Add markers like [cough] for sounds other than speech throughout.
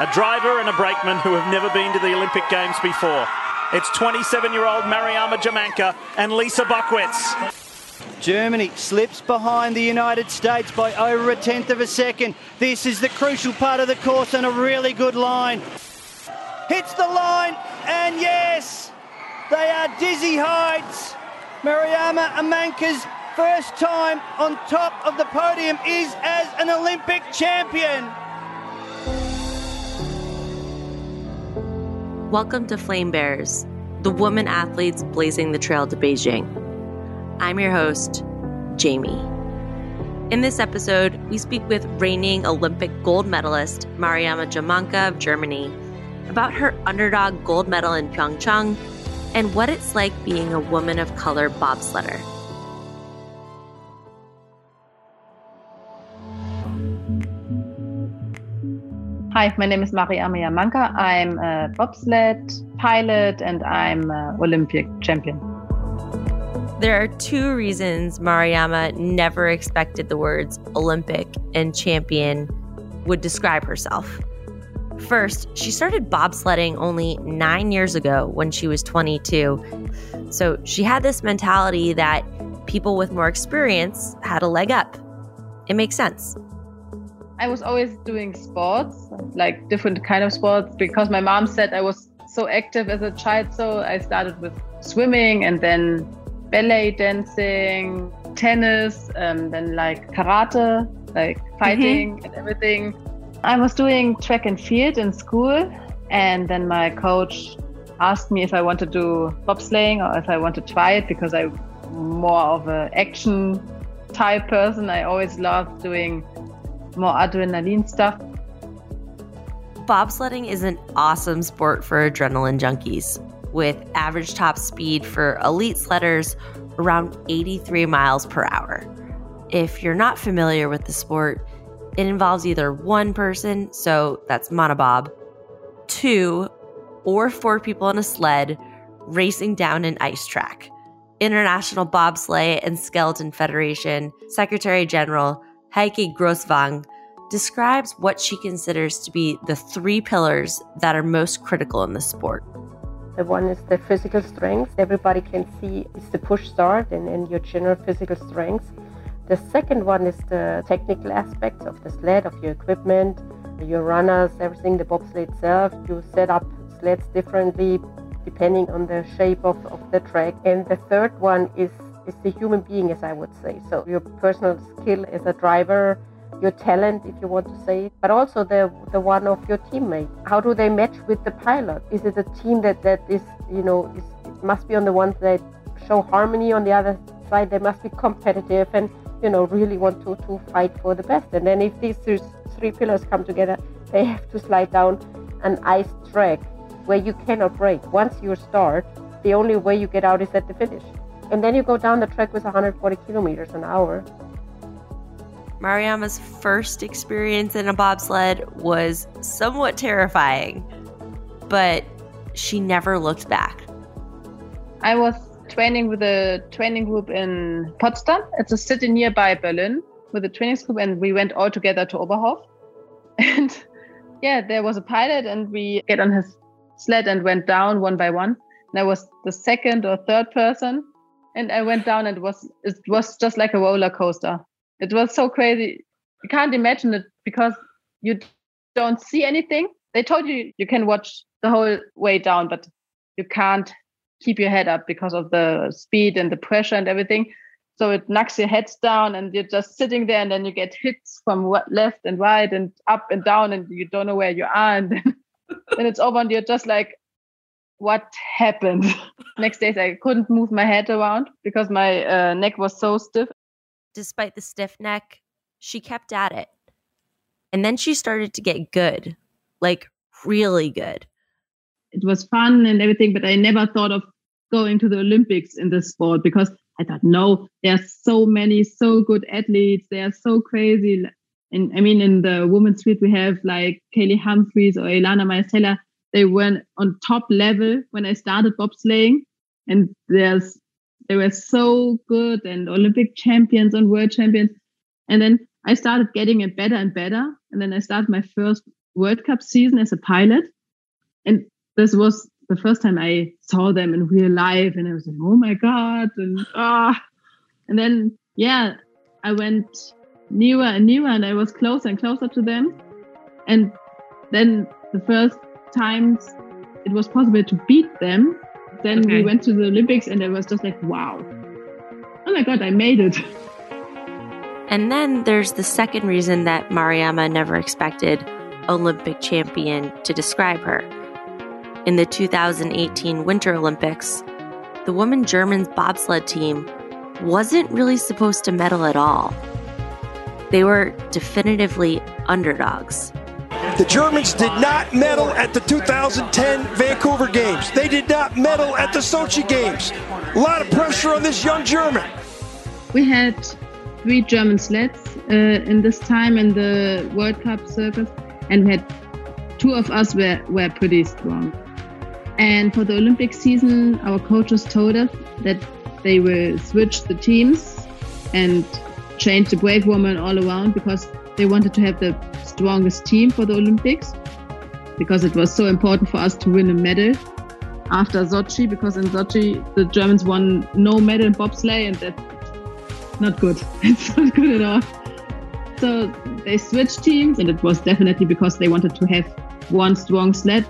a driver and a brakeman who have never been to the Olympic Games before. It's 27-year-old Mariama Jamanka and Lisa Buckwitz. Germany slips behind the United States by over a tenth of a second. This is the crucial part of the course and a really good line. Hits the line, and yes, they are dizzy heights. Mariama Jamanka's first time on top of the podium is as an Olympic champion. Welcome to Flame Bears, the woman athletes blazing the trail to Beijing. I'm your host, Jamie. In this episode, we speak with reigning Olympic gold medalist Mariama Jamanka of Germany about her underdog gold medal in Pyeongchang and what it's like being a woman of color bobsledder. Hi, my name is Mariama Jamanka. I'm a bobsled pilot and I'm an Olympic champion. There are two reasons Mariama never expected the words Olympic and champion would describe herself. First, she started bobsledding only nine years ago when she was 22. So she had this mentality that people with more experience had a leg up. It makes sense. I was always doing sports, like different kind of sports, because my mom said I was so active as a child. So I started with swimming and then ballet dancing, tennis, and then like karate, like fighting mm-hmm. and everything. I was doing track and field in school, and then my coach asked me if I want to do bobsleighing or if I want to try it because I'm more of an action type person. I always loved doing more adrenaline stuff. Bobsledding is an awesome sport for adrenaline junkies with average top speed for elite sledders around 83 miles per hour. If you're not familiar with the sport, it involves either one person, so that's monobob, two or four people in a sled racing down an ice track. International Bobsleigh and Skeleton Federation Secretary General Heike Größwang describes what she considers to be the three pillars that are most critical in the sport. The one is the physical strength. Everybody can see it's the push start and, and your general physical strength. The second one is the technical aspects of the sled, of your equipment, your runners, everything, the bobsleigh itself. You set up sleds differently depending on the shape of, of the track. And the third one is, is the human being, as I would say. So your personal skill as a driver, your talent, if you want to say, it, but also the the one of your teammate. How do they match with the pilot? Is it a team that that is you know is must be on the ones that show harmony on the other side? They must be competitive and you know really want to to fight for the best. And then if these three pillars come together, they have to slide down an ice track where you cannot break. Once you start, the only way you get out is at the finish. And then you go down the track with 140 kilometers an hour Mariama's first experience in a bobsled was somewhat terrifying, but she never looked back. I was training with a training group in Potsdam. It's a city nearby Berlin with a training group, and we went all together to Oberhof. [laughs] And yeah, there was a pilot, and we get on his sled and went down one by one. And I was the second or third person, and I went down, and it was it was just like a roller coaster. It was so crazy. You can't imagine it because you don't see anything. They told you you can watch the whole way down, but you can't keep your head up because of the speed and the pressure and everything. So it knocks your head down and you're just sitting there and then you get hits from left and right and up and down and you don't know where you are. [laughs] And then, then it's over and you're just like, what happened? [laughs] Next days I couldn't move my head around because my uh, neck was so stiff despite the stiff neck, she kept at it. And then she started to get good, like really good. It was fun and everything, but I never thought of going to the Olympics in this sport because I thought, no, there are so many so good athletes. They are so crazy. And I mean, in the women's field, we have like Kaillie Humphries or Ilana Maesela. They were on top level when I started bobsleighing. And there's they were so good and Olympic champions and world champions. And then I started getting it better and better. And then I started my first World Cup season as a pilot. And this was the first time I saw them in real life. And I was like, oh my God. And ah. And then, yeah, I went nearer and nearer and I was closer and closer to them. And then the first times it was possible to beat them, then okay. we went to the Olympics and it was just like, wow. Oh my God, I made it. [laughs] And then there's the second reason that Mariama never expected Olympic champion to describe her. In the 2018 Winter Olympics, the woman German's bobsled team wasn't really supposed to medal at all. They were definitively underdogs. The Germans did not medal at the 2010 Vancouver Games. They did not medal at the Sochi Games. A lot of pressure on this young German. We had three German sleds uh, in this time in the World Cup circus, and we had two of us were, were pretty strong. And for the Olympic season, our coaches told us that they will switch the teams and change the brake woman all around because they wanted to have the strongest team for the Olympics because it was so important for us to win a medal after Sochi because in Sochi the Germans won no medal in bobsleigh and that not good. [laughs] It's not good at all. So they switched teams, and it was definitely because they wanted to have one strong sled.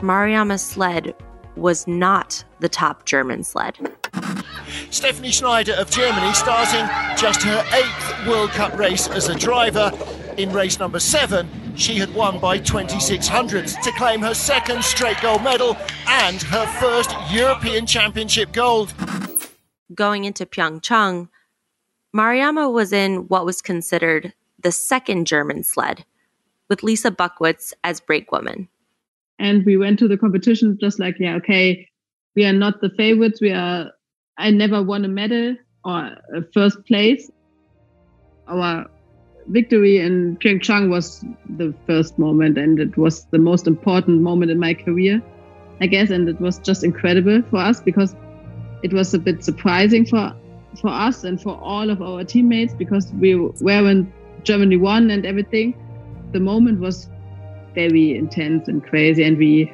Mariama's sled was not the top German sled. Stefanie Schneider of Germany starting just her eighth World Cup race as a driver. In race number seven, she had won by 26 hundredths to claim her second straight gold medal and her first European Championship gold going into Pyeongchang, Mariama was in what was considered the second German sled, with Lisa Buckwitz as brakewoman. And we went to the competition just like, yeah, okay, we are not the favorites. We are, I never won a medal or a first place. Our victory in Pyeongchang was the first moment, and it was the most important moment in my career, I guess. And it was just incredible for us because it was a bit surprising for for us and for all of our teammates because we were when Germany won and everything. The moment was very intense and crazy, and we.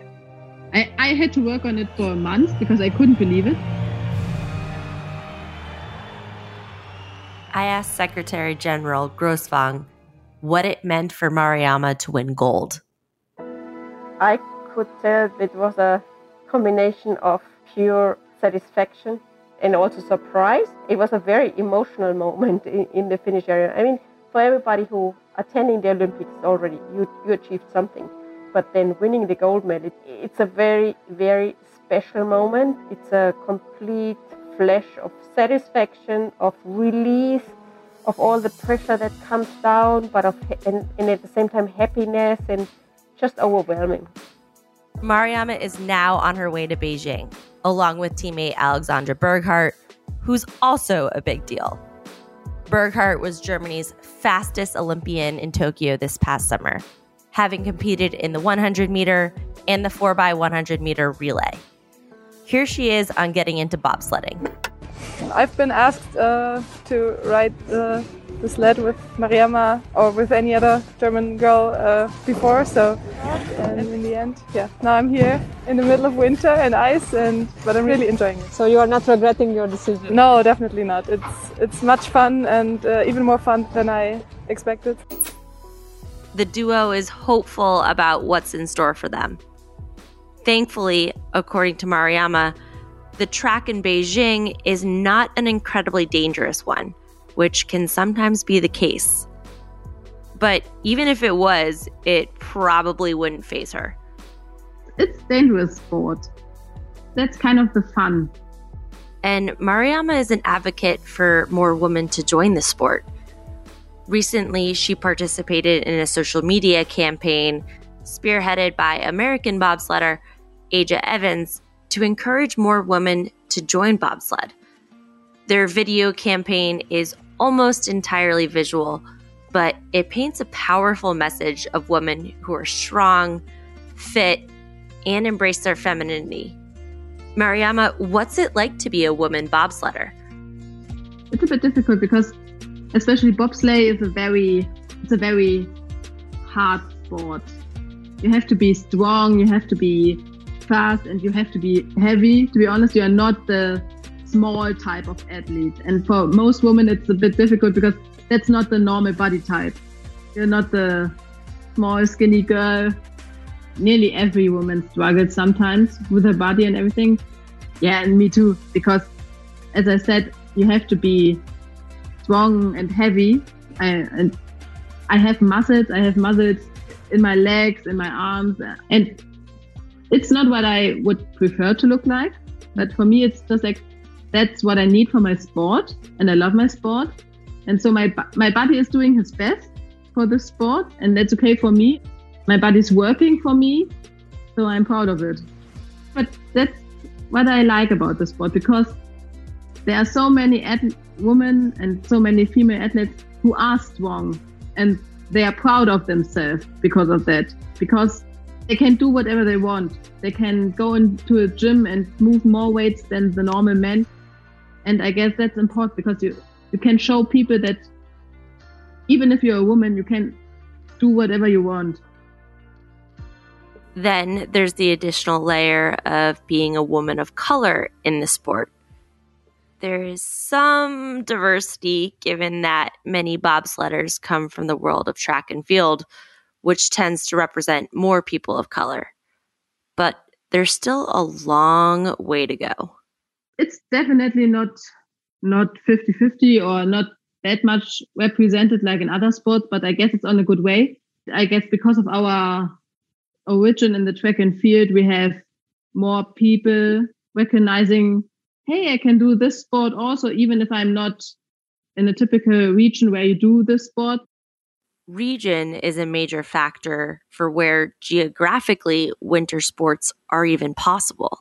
I, I had to work on it for a month because I couldn't believe it. I asked Secretary General Größwang what it meant for Mariama to win gold. I could tell it was a combination of pure satisfaction and also surprise. It was a very emotional moment in, in the finish area. I mean, for everybody who attending the Olympics already, you, you achieved something. But then winning the gold medal, it, it's a very, very special moment. It's a complete flash of satisfaction, of release, of all the pressure that comes down, but of and, and at the same time happiness and just overwhelming. Mariama is now on her way to Beijing along with teammate Alexandra Burghardt, who's also a big deal. Burghardt was Germany's fastest Olympian in Tokyo this past summer, having competed in the 100 meter and the 4x100 meter relay. Here she is on getting into bobsledding. I've been asked uh, to ride uh, the sled with Mariama or with any other German girl uh, before. So, and in the end, yeah, now I'm here in the middle of winter and ice, and but I'm really enjoying it. So you are not regretting your decision? No, definitely not. It's it's much fun and uh, even more fun than I expected. The duo is hopeful about what's in store for them. Thankfully, according to Mariama, the track in Beijing is not an incredibly dangerous one which can sometimes be the case. But even if it was, it probably wouldn't phase her. It's dangerous sport. That's kind of the fun. And Mariama is an advocate for more women to join the sport. Recently, she participated in a social media campaign spearheaded by American bobsledder Aja Evans to encourage more women to join bobsled. Their video campaign is almost entirely visual, but it paints a powerful message of women who are strong, fit, and embrace their femininity. Mariama, what's it like to be a woman bobsledder? It's a bit difficult because especially bobsleigh is a very it's a very hard sport. You have to be strong, you have to be fast, and you have to be heavy. To be honest, you are not the small type of athlete. And for most women, it's a bit difficult because that's not the normal body type. You're not the small, skinny girl. Nearly every woman struggles sometimes with her body and everything. Yeah, and me too. Because, as I said, you have to be strong and heavy. I, and I have muscles. I have muscles in my legs, in my arms, and it's not what I would prefer to look like. But for me, it's just like that's what I need for my sport, and I love my sport. And so my my body is doing his best for the sport, and that's okay for me. My body's working for me, so I'm proud of it. But that's what I like about the sport because there are so many women and so many female athletes who are strong and they are proud of themselves because of that. Because they can do whatever they want. They can go into a gym and move more weights than the normal men. And I guess that's important because you, you can show people that even if you're a woman, you can do whatever you want. Then there's the additional layer of being a woman of color in the sport. There is some diversity given that many bobsledders come from the world of track and field, which tends to represent more people of color. But there's still a long way to go. It's definitely not not 50-50 or not that much represented like in other sports, but I guess it's on a good way. I guess because of our origin in the track and field, we have more people recognizing, hey, I can do this sport also, even if I'm not in a typical region where you do this sport. Region is a major factor for where geographically winter sports are even possible.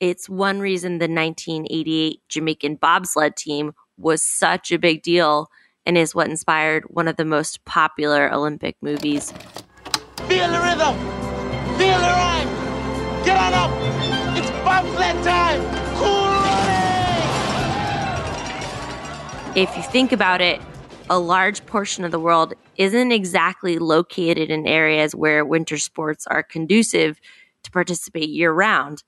It's one reason the 1988 Jamaican bobsled team was such a big deal and is what inspired one of the most popular Olympic movies. Feel the rhythm! Feel the rhyme! Get on up! It's bobsled time! Cool running! If you think about it, a large portion of the world isn't exactly located in areas where winter sports are conducive to participate year round.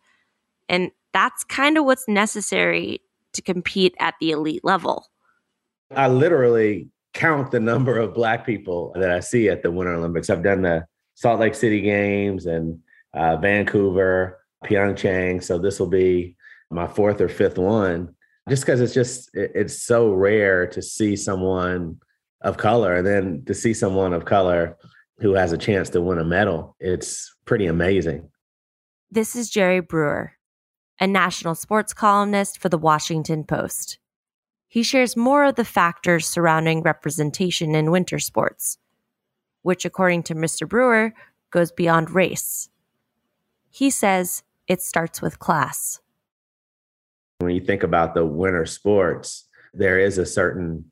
And that's kind of what's necessary to compete at the elite level. I literally count the number of Black people that I see at the Winter Olympics. I've done the Salt Lake City Games and uh, Vancouver, Pyeongchang. So this will be my fourth or fifth one, just because it's just it, it's so rare to see someone of color, and then to see someone of color who has a chance to win a medal. It's pretty amazing. This is Jerry Brewer, a national sports columnist for the Washington Post. He shares more of the factors surrounding representation in winter sports, which, according to Mr. Brewer, goes beyond race. He says it starts with class. When you think about the winter sports, there is a certain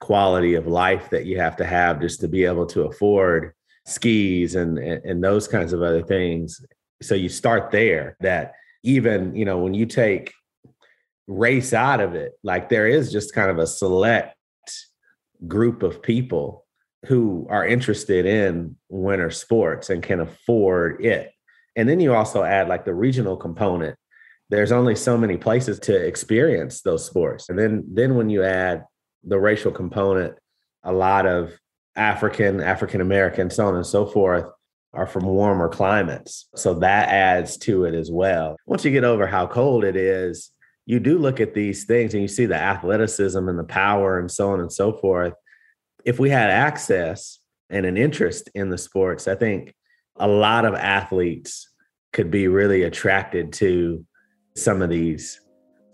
quality of life that you have to have just to be able to afford skis and, and, and those kinds of other things. So you start there that even, you know, when you take race out of it, like there is just kind of a select group of people who are interested in winter sports and can afford it. And then you also add like the regional component. There's only so many places to experience those sports. And then then when you add the racial component, a lot of African, African American, so on and so forth are from warmer climates. So that adds to it as well. Once you get over how cold it is, you do look at these things and you see the athleticism and the power and so on and so forth. If we had access and an interest in the sports, I think a lot of athletes could be really attracted to some of these.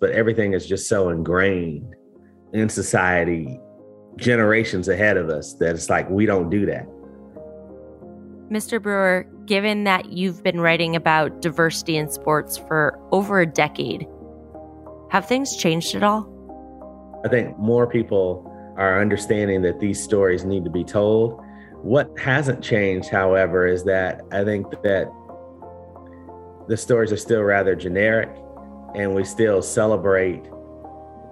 But everything is just so ingrained in society, generations ahead of us, that it's like we don't do that. Mr. Brewer, given that you've been writing about diversity in sports for over a decade, have things changed at all? I think more people are understanding that these stories need to be told. What hasn't changed, however, is that I think that the stories are still rather generic and we still celebrate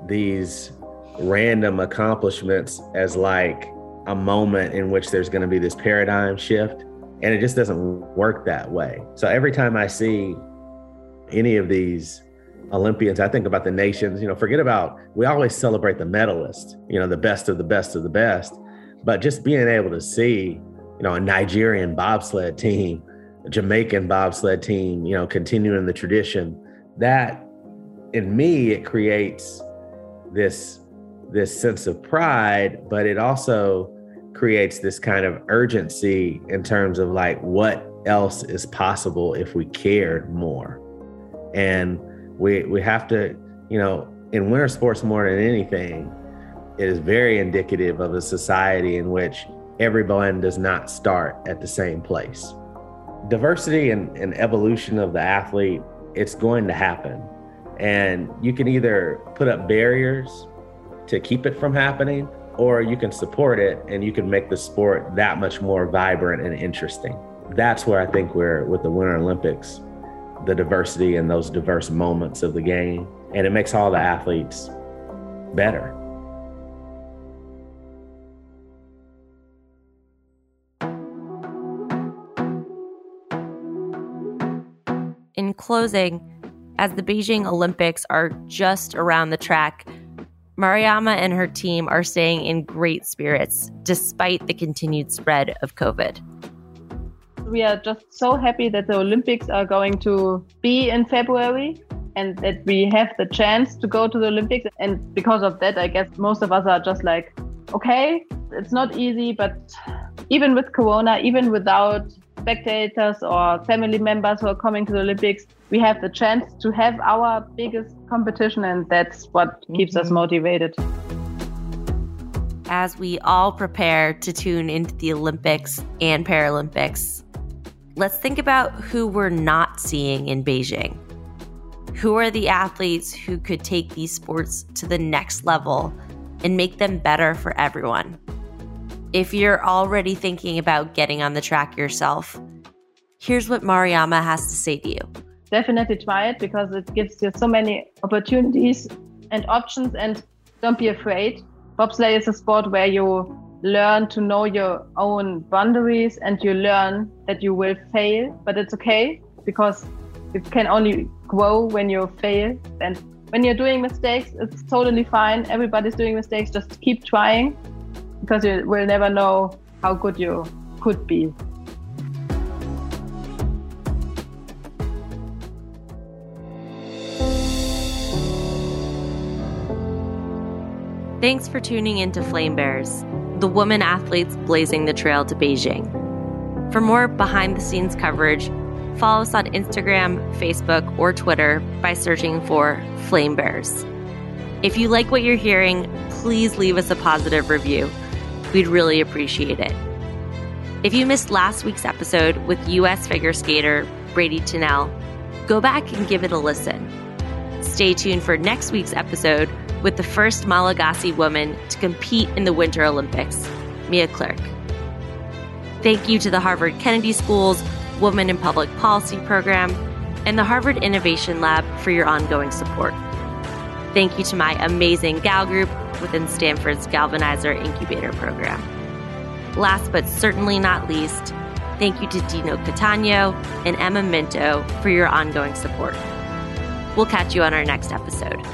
these random accomplishments as like a moment in which there's going to be this paradigm shift And it just doesn't work that way. So every time I see any of these Olympians, I think about the nations, you know, forget about, we always celebrate the medalists, you know, the best of the best of the best. But just being able to see, you know, a Nigerian bobsled team, a Jamaican bobsled team, you know, continuing the tradition, that in me, it creates this this sense of pride, but it also creates this kind of urgency in terms of like what else is possible if we cared more. And we we have to, you know, in winter sports more than anything, it is very indicative of a society in which everyone does not start at the same place. Diversity and, and evolution of the athlete, it's going to happen. And you can either put up barriers to keep it from happening, or you can support it and you can make the sport that much more vibrant and interesting. That's where I think we're with the Winter Olympics, the diversity and those diverse moments of the game. And it makes all the athletes better. In closing, as the Beijing Olympics are just around the track, Mariama and her team are staying in great spirits despite the continued spread of COVID. We are just so happy that the Olympics are going to be in February and that we have the chance to go to the Olympics. And because of that, I guess most of us are just like, okay, it's not easy, but even with Corona, even without spectators or family members who are coming to the Olympics, we have the chance to have our biggest competition, and that's what mm-hmm. keeps us mm-hmm. motivated. As we all prepare to tune into the Olympics and Paralympics, let's think about who we're not seeing in Beijing. Who are the athletes who could take these sports to the next level and make them better for everyone? If you're already thinking about getting on the track yourself, here's what Mariama has to say to you. Definitely try it because it gives you so many opportunities and options, and don't be afraid. Bobsleigh is a sport where you learn to know your own boundaries and you learn that you will fail, but it's okay because it can only grow when you fail. And when you're doing mistakes, it's totally fine. Everybody's doing mistakes. Just keep trying because you will never know how good you could be. Thanks for tuning in to Flame Bears, the woman athletes blazing the trail to Beijing. For more behind the scenes coverage, follow us on Instagram, Facebook, or Twitter by searching for Flame Bears. If you like what you're hearing, please leave us a positive review. We'd really appreciate it. If you missed last week's episode with U.S. figure skater Brady Tennell, go back and give it a listen. Stay tuned for next week's episode with the first Malagasy woman to compete in the Winter Olympics, Mia Clerc. Thank you to the Harvard Kennedy School's Women in Public Policy program and the Harvard Innovation Lab for your ongoing support. Thank you to my amazing Gal group within Stanford's Galvanizer Incubator program. Last but certainly not least, thank you to Dino Catano and Emma Minto for your ongoing support. We'll catch you on our next episode.